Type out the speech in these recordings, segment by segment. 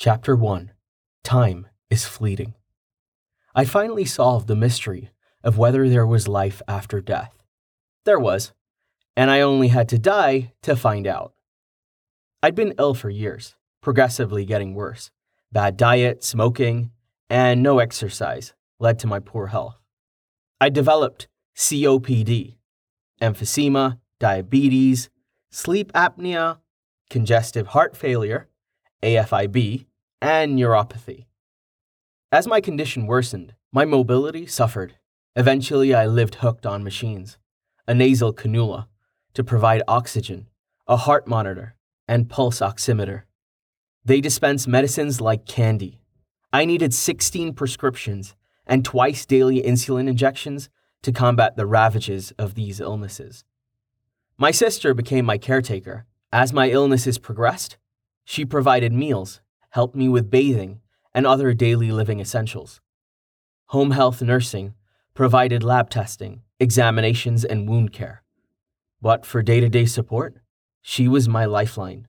Chapter 1 Time is Fleeting. I finally solved the mystery of whether there was life after death. There was, and I only had to die to find out. I'd been ill for years, progressively getting worse. Bad diet, smoking, and no exercise led to my poor health. I developed COPD, emphysema, diabetes, sleep apnea, congestive heart failure, AFIB, and neuropathy. As my condition worsened, my mobility suffered. Eventually, I lived hooked on machines a nasal cannula to provide oxygen, a heart monitor, and pulse oximeter. They dispense medicines like candy. I needed 16 prescriptions and twice daily insulin injections to combat the ravages of these illnesses. My sister became my caretaker. As my illnesses progressed, she provided meals, helped me with bathing, and other daily living essentials. Home health nursing provided lab testing, examinations, and wound care. But for day to day support, she was my lifeline.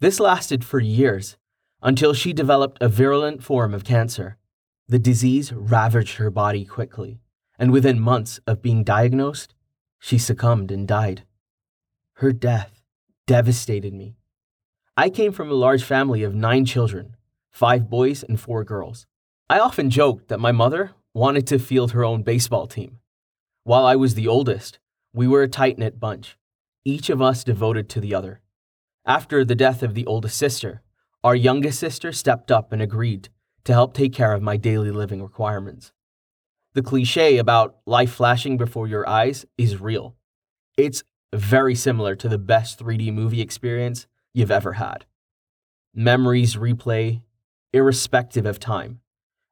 This lasted for years until she developed a virulent form of cancer. The disease ravaged her body quickly, and within months of being diagnosed, she succumbed and died. Her death devastated me. I came from a large family of nine children five boys and four girls. I often joked that my mother wanted to field her own baseball team. While I was the oldest, we were a tight knit bunch, each of us devoted to the other. After the death of the oldest sister, our youngest sister stepped up and agreed to help take care of my daily living requirements. The cliche about life flashing before your eyes is real. It's very similar to the best 3D movie experience you've ever had. Memories replay irrespective of time.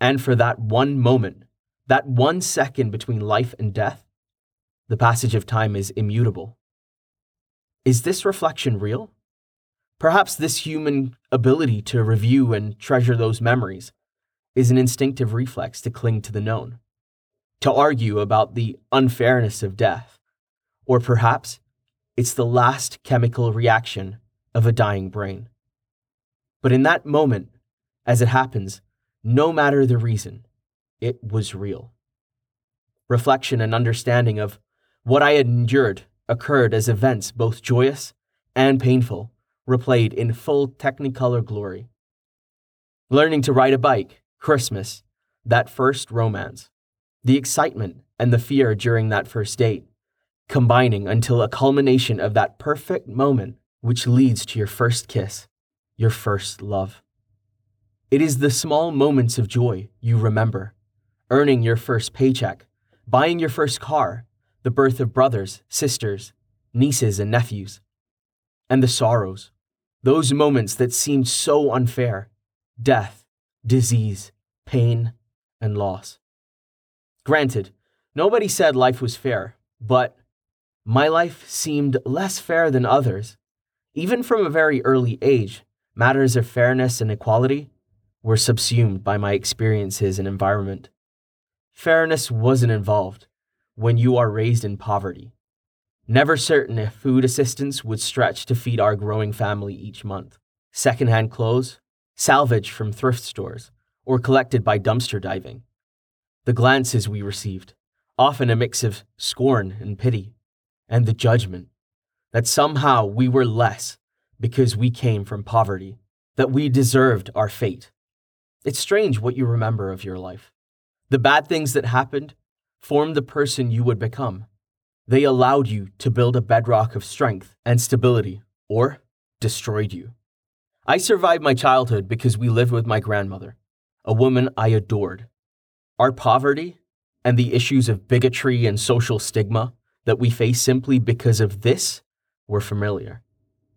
And for that one moment, that one second between life and death, the passage of time is immutable. Is this reflection real? Perhaps this human ability to review and treasure those memories is an instinctive reflex to cling to the known, to argue about the unfairness of death, or perhaps it's the last chemical reaction of a dying brain. But in that moment, as it happens, no matter the reason, it was real. Reflection and understanding of what I had endured occurred as events both joyous and painful, replayed in full technicolor glory. Learning to ride a bike, Christmas, that first romance, the excitement and the fear during that first date, combining until a culmination of that perfect moment which leads to your first kiss, your first love. It is the small moments of joy you remember earning your first paycheck, buying your first car, the birth of brothers, sisters, nieces, and nephews, and the sorrows, those moments that seemed so unfair death, disease, pain, and loss. Granted, nobody said life was fair, but my life seemed less fair than others. Even from a very early age, matters of fairness and equality were subsumed by my experiences and environment. Fairness wasn't involved when you are raised in poverty, never certain if food assistance would stretch to feed our growing family each month. Secondhand clothes, salvaged from thrift stores, or collected by dumpster diving. The glances we received, often a mix of scorn and pity, and the judgment that somehow we were less because we came from poverty, that we deserved our fate. It's strange what you remember of your life. The bad things that happened formed the person you would become. They allowed you to build a bedrock of strength and stability, or destroyed you. I survived my childhood because we lived with my grandmother, a woman I adored. Our poverty and the issues of bigotry and social stigma that we face simply because of this were familiar.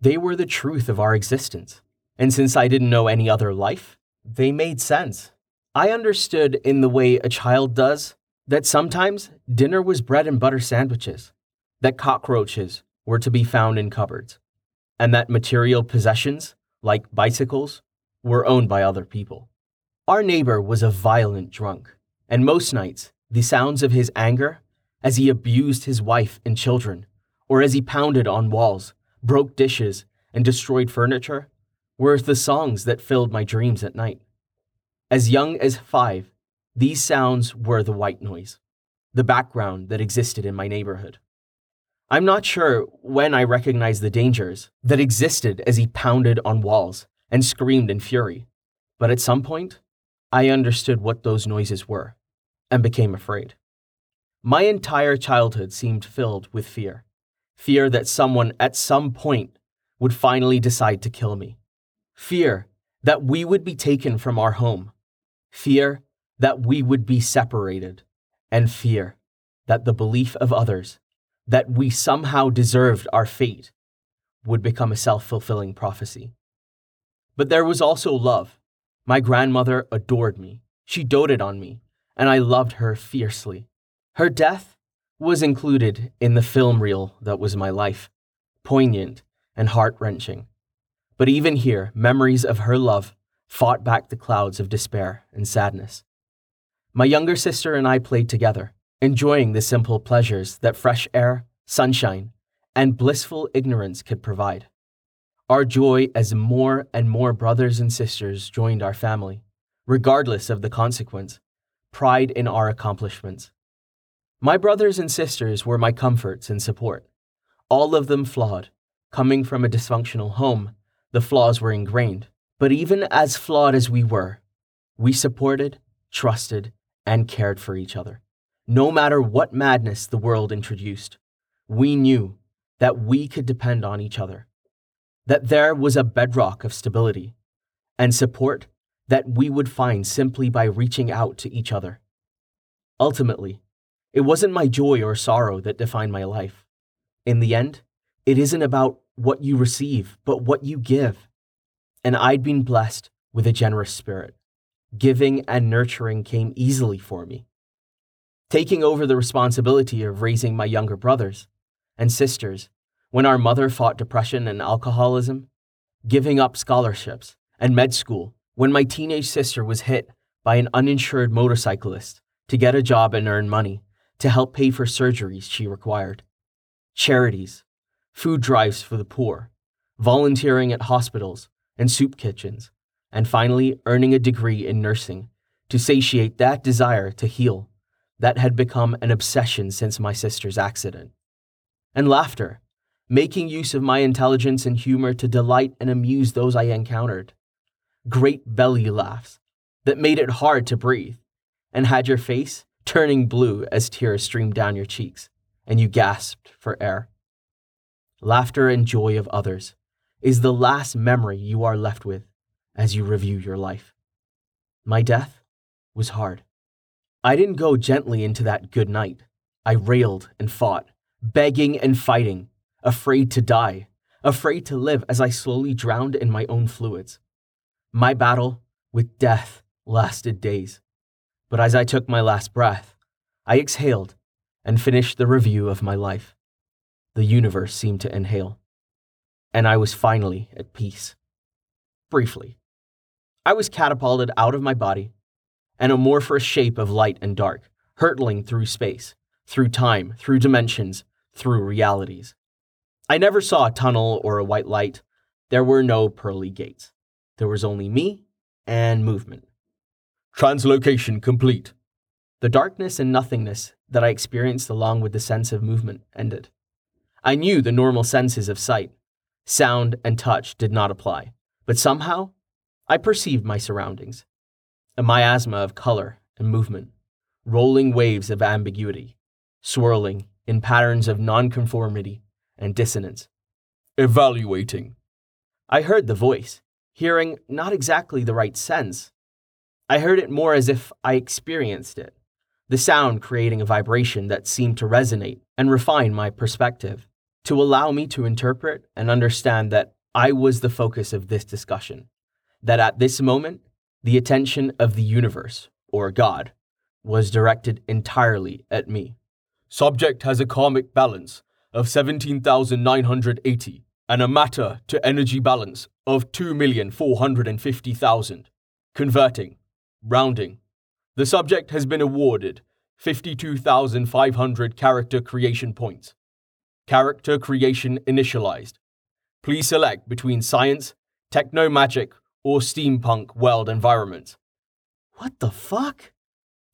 They were the truth of our existence. And since I didn't know any other life, they made sense. I understood in the way a child does that sometimes dinner was bread and butter sandwiches, that cockroaches were to be found in cupboards, and that material possessions, like bicycles, were owned by other people. Our neighbor was a violent drunk, and most nights, the sounds of his anger as he abused his wife and children, or as he pounded on walls, broke dishes, and destroyed furniture, were the songs that filled my dreams at night. As young as five, these sounds were the white noise, the background that existed in my neighborhood. I'm not sure when I recognized the dangers that existed as he pounded on walls and screamed in fury, but at some point, I understood what those noises were and became afraid. My entire childhood seemed filled with fear fear that someone at some point would finally decide to kill me, fear that we would be taken from our home, fear that we would be separated, and fear that the belief of others that we somehow deserved our fate would become a self fulfilling prophecy. But there was also love. My grandmother adored me, she doted on me, and I loved her fiercely. Her death was included in the film reel that was my life, poignant and heart wrenching. But even here, memories of her love fought back the clouds of despair and sadness. My younger sister and I played together, enjoying the simple pleasures that fresh air, sunshine, and blissful ignorance could provide. Our joy as more and more brothers and sisters joined our family, regardless of the consequence, pride in our accomplishments. My brothers and sisters were my comforts and support, all of them flawed. Coming from a dysfunctional home, the flaws were ingrained. But even as flawed as we were, we supported, trusted, and cared for each other. No matter what madness the world introduced, we knew that we could depend on each other, that there was a bedrock of stability and support that we would find simply by reaching out to each other. Ultimately, it wasn't my joy or sorrow that defined my life. In the end, it isn't about what you receive, but what you give. And I'd been blessed with a generous spirit. Giving and nurturing came easily for me taking over the responsibility of raising my younger brothers and sisters when our mother fought depression and alcoholism, giving up scholarships and med school when my teenage sister was hit by an uninsured motorcyclist to get a job and earn money to help pay for surgeries she required, charities, food drives for the poor, volunteering at hospitals and soup kitchens, and finally earning a degree in nursing to satiate that desire to heal that had become an obsession since my sister's accident. And laughter, making use of my intelligence and humor to delight and amuse those I encountered. Great belly laughs that made it hard to breathe and had your face turning blue as tears streamed down your cheeks and you gasped for air. Laughter and joy of others is the last memory you are left with as you review your life. My death was hard. I didn't go gently into that good night. I railed and fought, begging and fighting, afraid to die, afraid to live as I slowly drowned in my own fluids. My battle with death lasted days. But as I took my last breath, I exhaled and finished the review of my life. The universe seemed to inhale, and I was finally at peace. Briefly, I was catapulted out of my body an amorphous shape of light and dark, hurtling through space, through time, through dimensions, through realities. I never saw a tunnel or a white light. There were no pearly gates. There was only me and movement. Translocation complete. The darkness and nothingness that I experienced along with the sense of movement ended. I knew the normal senses of sight, sound, and touch did not apply, but somehow I perceived my surroundings a miasma of color and movement, rolling waves of ambiguity, swirling in patterns of nonconformity and dissonance. Evaluating. I heard the voice, hearing not exactly the right sense. I heard it more as if I experienced it, the sound creating a vibration that seemed to resonate and refine my perspective, to allow me to interpret and understand that I was the focus of this discussion, that at this moment the attention of the universe, or God, was directed entirely at me. Subject has a karmic balance of 17,980 and a matter to energy balance of 2,450,000. Converting, rounding. The subject has been awarded 52,500 character creation points. Character creation initialized. Please select between science, techno magic, or steampunk world environment. What the fuck?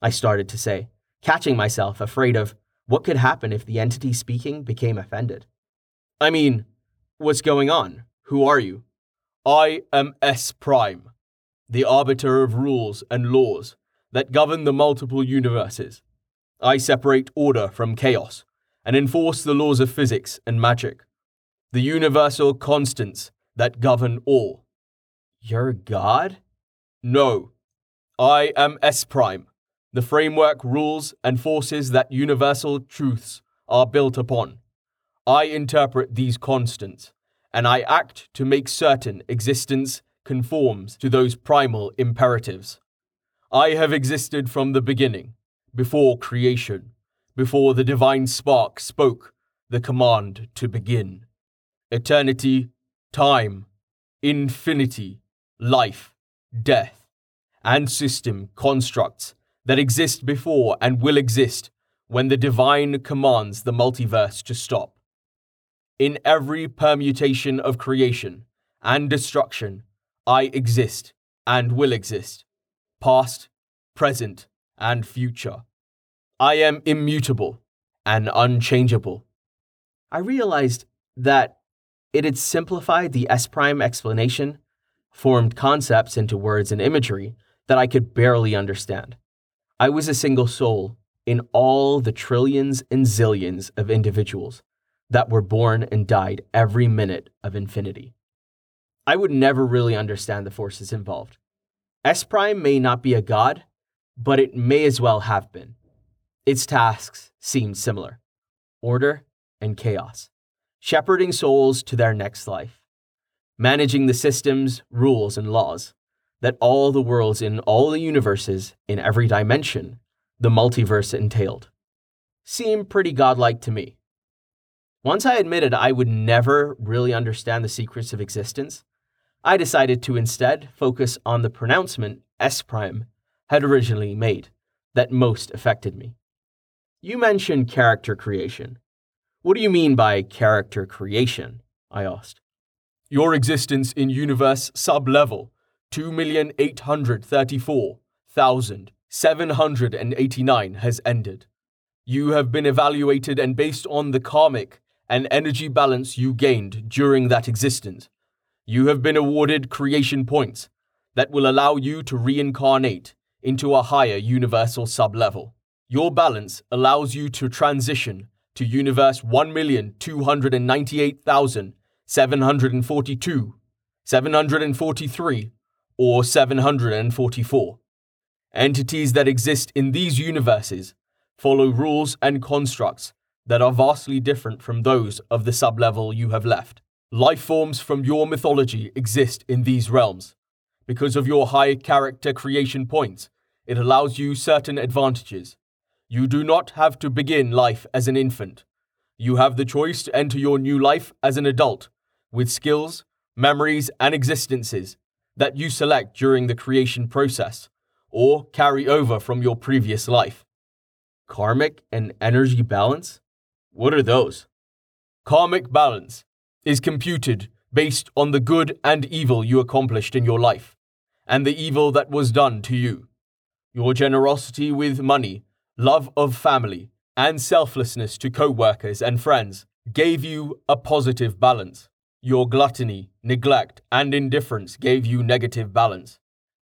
I started to say, catching myself afraid of what could happen if the entity speaking became offended. I mean, what's going on? Who are you? I am S Prime, the arbiter of rules and laws that govern the multiple universes. I separate order from chaos and enforce the laws of physics and magic, the universal constants that govern all. You're God? No. I am S Prime, the framework, rules, and forces that universal truths are built upon. I interpret these constants, and I act to make certain existence conforms to those primal imperatives. I have existed from the beginning, before creation, before the divine spark spoke the command to begin. Eternity, time, infinity, life, death, and system constructs that exist before and will exist when the divine commands the multiverse to stop. In every permutation of creation and destruction, I exist and will exist, past, present, and future. I am immutable and unchangeable. I realized that it had simplified the S prime explanation, formed concepts into words and imagery that I could barely understand. I was a single soul in all the trillions and zillions of individuals that were born and died every minute of infinity. I would never really understand the forces involved. S Prime may not be a god, but it may as well have been. Its tasks seemed similar order and chaos, shepherding souls to their next life, managing the systems, rules, and laws that all the worlds in all the universes in every dimension the multiverse entailed. Seemed pretty godlike to me. Once I admitted I would never really understand the secrets of existence, I decided to instead focus on the pronouncement S prime had originally made that most affected me. You mentioned character creation. What do you mean by character creation? I asked. Your existence in universe sub level 2,834,789 has ended. You have been evaluated and based on the karmic and energy balance you gained during that existence. You have been awarded creation points that will allow you to reincarnate into a higher universal sublevel. Your balance allows you to transition to universe 1,298,742, 743, or 744. Entities that exist in these universes follow rules and constructs that are vastly different from those of the sublevel you have left. Life forms from your mythology exist in these realms. Because of your high character creation points, it allows you certain advantages. You do not have to begin life as an infant. You have the choice to enter your new life as an adult, with skills, memories, and existences that you select during the creation process or carry over from your previous life. Karmic and energy balance? What are those? Karmic balance is computed based on the good and evil you accomplished in your life, and the evil that was done to you. Your generosity with money, love of family, and selflessness to co workers and friends gave you a positive balance. Your gluttony, neglect, and indifference gave you negative balance.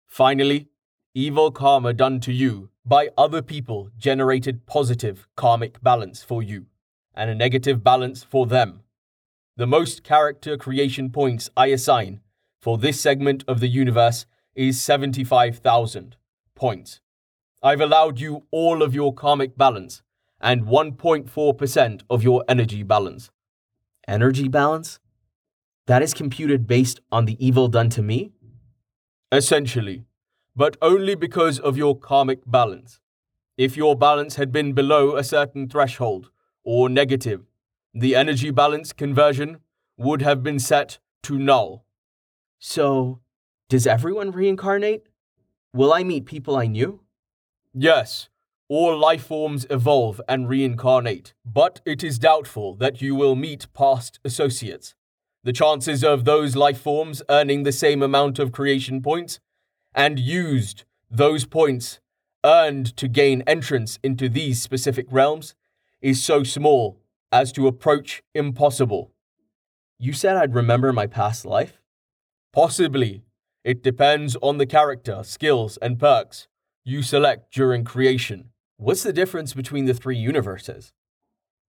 Finally, evil karma done to you by other people generated positive karmic balance for you, and a negative balance for them. The most character creation points I assign for this segment of the universe is 75,000 points. I've allowed you all of your karmic balance and 1.4% of your energy balance. Energy balance? That is computed based on the evil done to me? Essentially, but only because of your karmic balance. If your balance had been below a certain threshold, or negative, the energy balance conversion would have been set to null. So, does everyone reincarnate? Will I meet people I knew? Yes, all life forms evolve and reincarnate, but it is doubtful that you will meet past associates. the chances of those life forms earning the same amount of creation points, and used those points earned to gain entrance into these specific realms is so small as to approach impossible. You said I'd remember my past life? Possibly. It depends on the character, skills, and perks you select during creation. What's the difference between the three universes?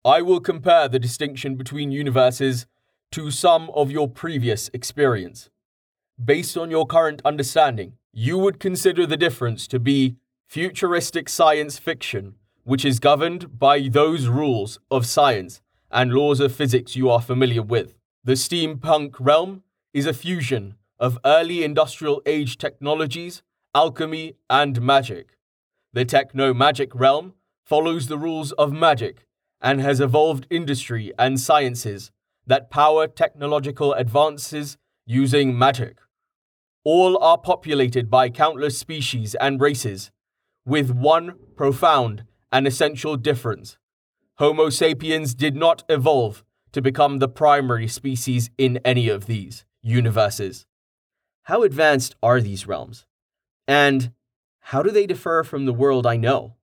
I will compare the distinction between universes to some of your previous experience. Based on your current understanding, you would consider the difference to be futuristic science fiction, which is governed by those rules of science and laws of physics you are familiar with. The steampunk realm is a fusion of early industrial age technologies, alchemy, and magic. The techno magic realm follows the rules of magic and has evolved industry and sciences that power technological advances using magic. All are populated by countless species and races, with one profound and essential difference. Homo sapiens did not evolve to become the primary species in any of these universes. How advanced are these realms? And how do they differ from the world I know?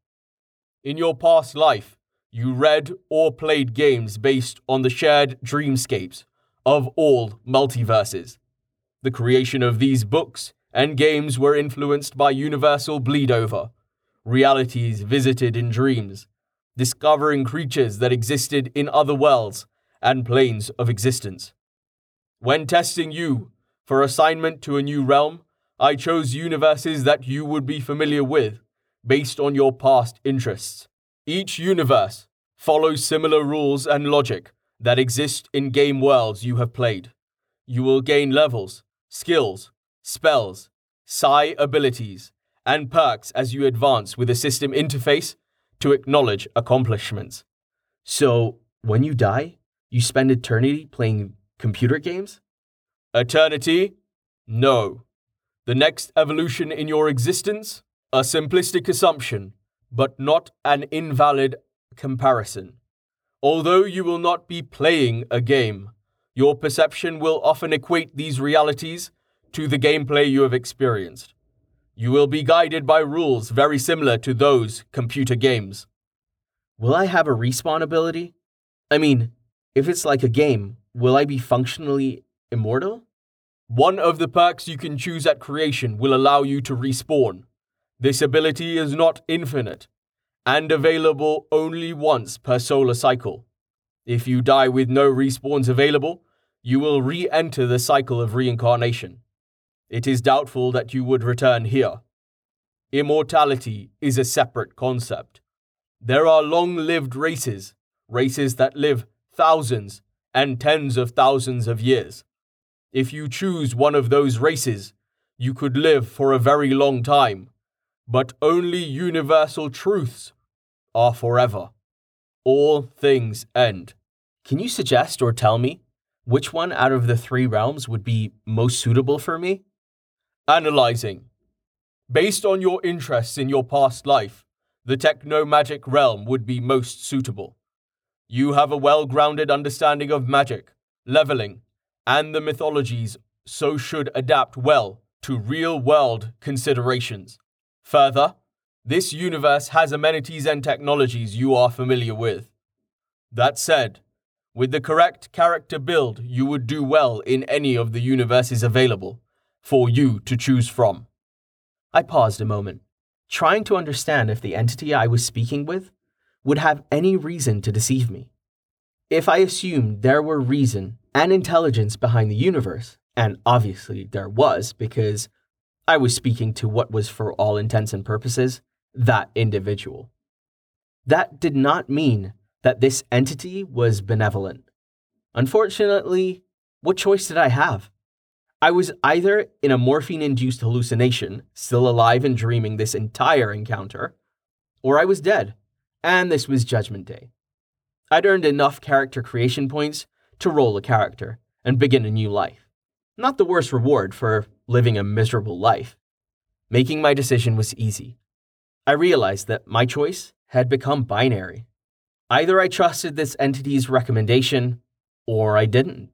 In your past life, you read or played games based on the shared dreamscapes of all multiverses. The creation of these books and games were influenced by universal bleed over, realities visited in dreams, discovering creatures that existed in other worlds and planes of existence. When testing you for assignment to a new realm, I chose universes that you would be familiar with, based on your past interests. Each universe follows similar rules and logic that exist in game worlds you have played. You will gain levels, skills, spells, psi abilities, and perks as you advance with a system interface to acknowledge accomplishments. So, when you die, you spend eternity playing computer games? Eternity? No. The next evolution in your existence? A simplistic assumption, but not an invalid comparison. Although you will not be playing a game, your perception will often equate these realities to the gameplay you have experienced. You will be guided by rules very similar to those computer games. Will I have a respawn ability? I mean, if it's like a game, will I be functionally immortal? One of the perks you can choose at creation will allow you to respawn. This ability is not infinite and available only once per solar cycle. If you die with no respawns available, you will re enter the cycle of reincarnation. It is doubtful that you would return here. Immortality is a separate concept. There are long lived races, races that live thousands and tens of thousands of years. If you choose one of those races, you could live for a very long time, but only universal truths are forever. All things end. Can you suggest or tell me which one out of the three realms would be most suitable for me? Analyzing. Based on your interests in your past life, the techno magic realm would be most suitable. You have a well grounded understanding of magic, leveling, and the mythologies so should adapt well to real world considerations. Further, this universe has amenities and technologies you are familiar with. That said, with the correct character build, you would do well in any of the universes available for you to choose from. I paused a moment, trying to understand if the entity I was speaking with would have any reason to deceive me. If I assumed there were reason and intelligence behind the universe, and obviously there was because I was speaking to what was, for all intents and purposes, that individual. That did not mean that this entity was benevolent. Unfortunately, what choice did I have? I was either in a morphine induced hallucination, still alive and dreaming this entire encounter, or I was dead, and this was Judgment Day. I'd earned enough character creation points to roll a character and begin a new life. Not the worst reward for living a miserable life. Making my decision was easy. I realized that my choice had become binary. Either I trusted this entity's recommendation, or I didn't.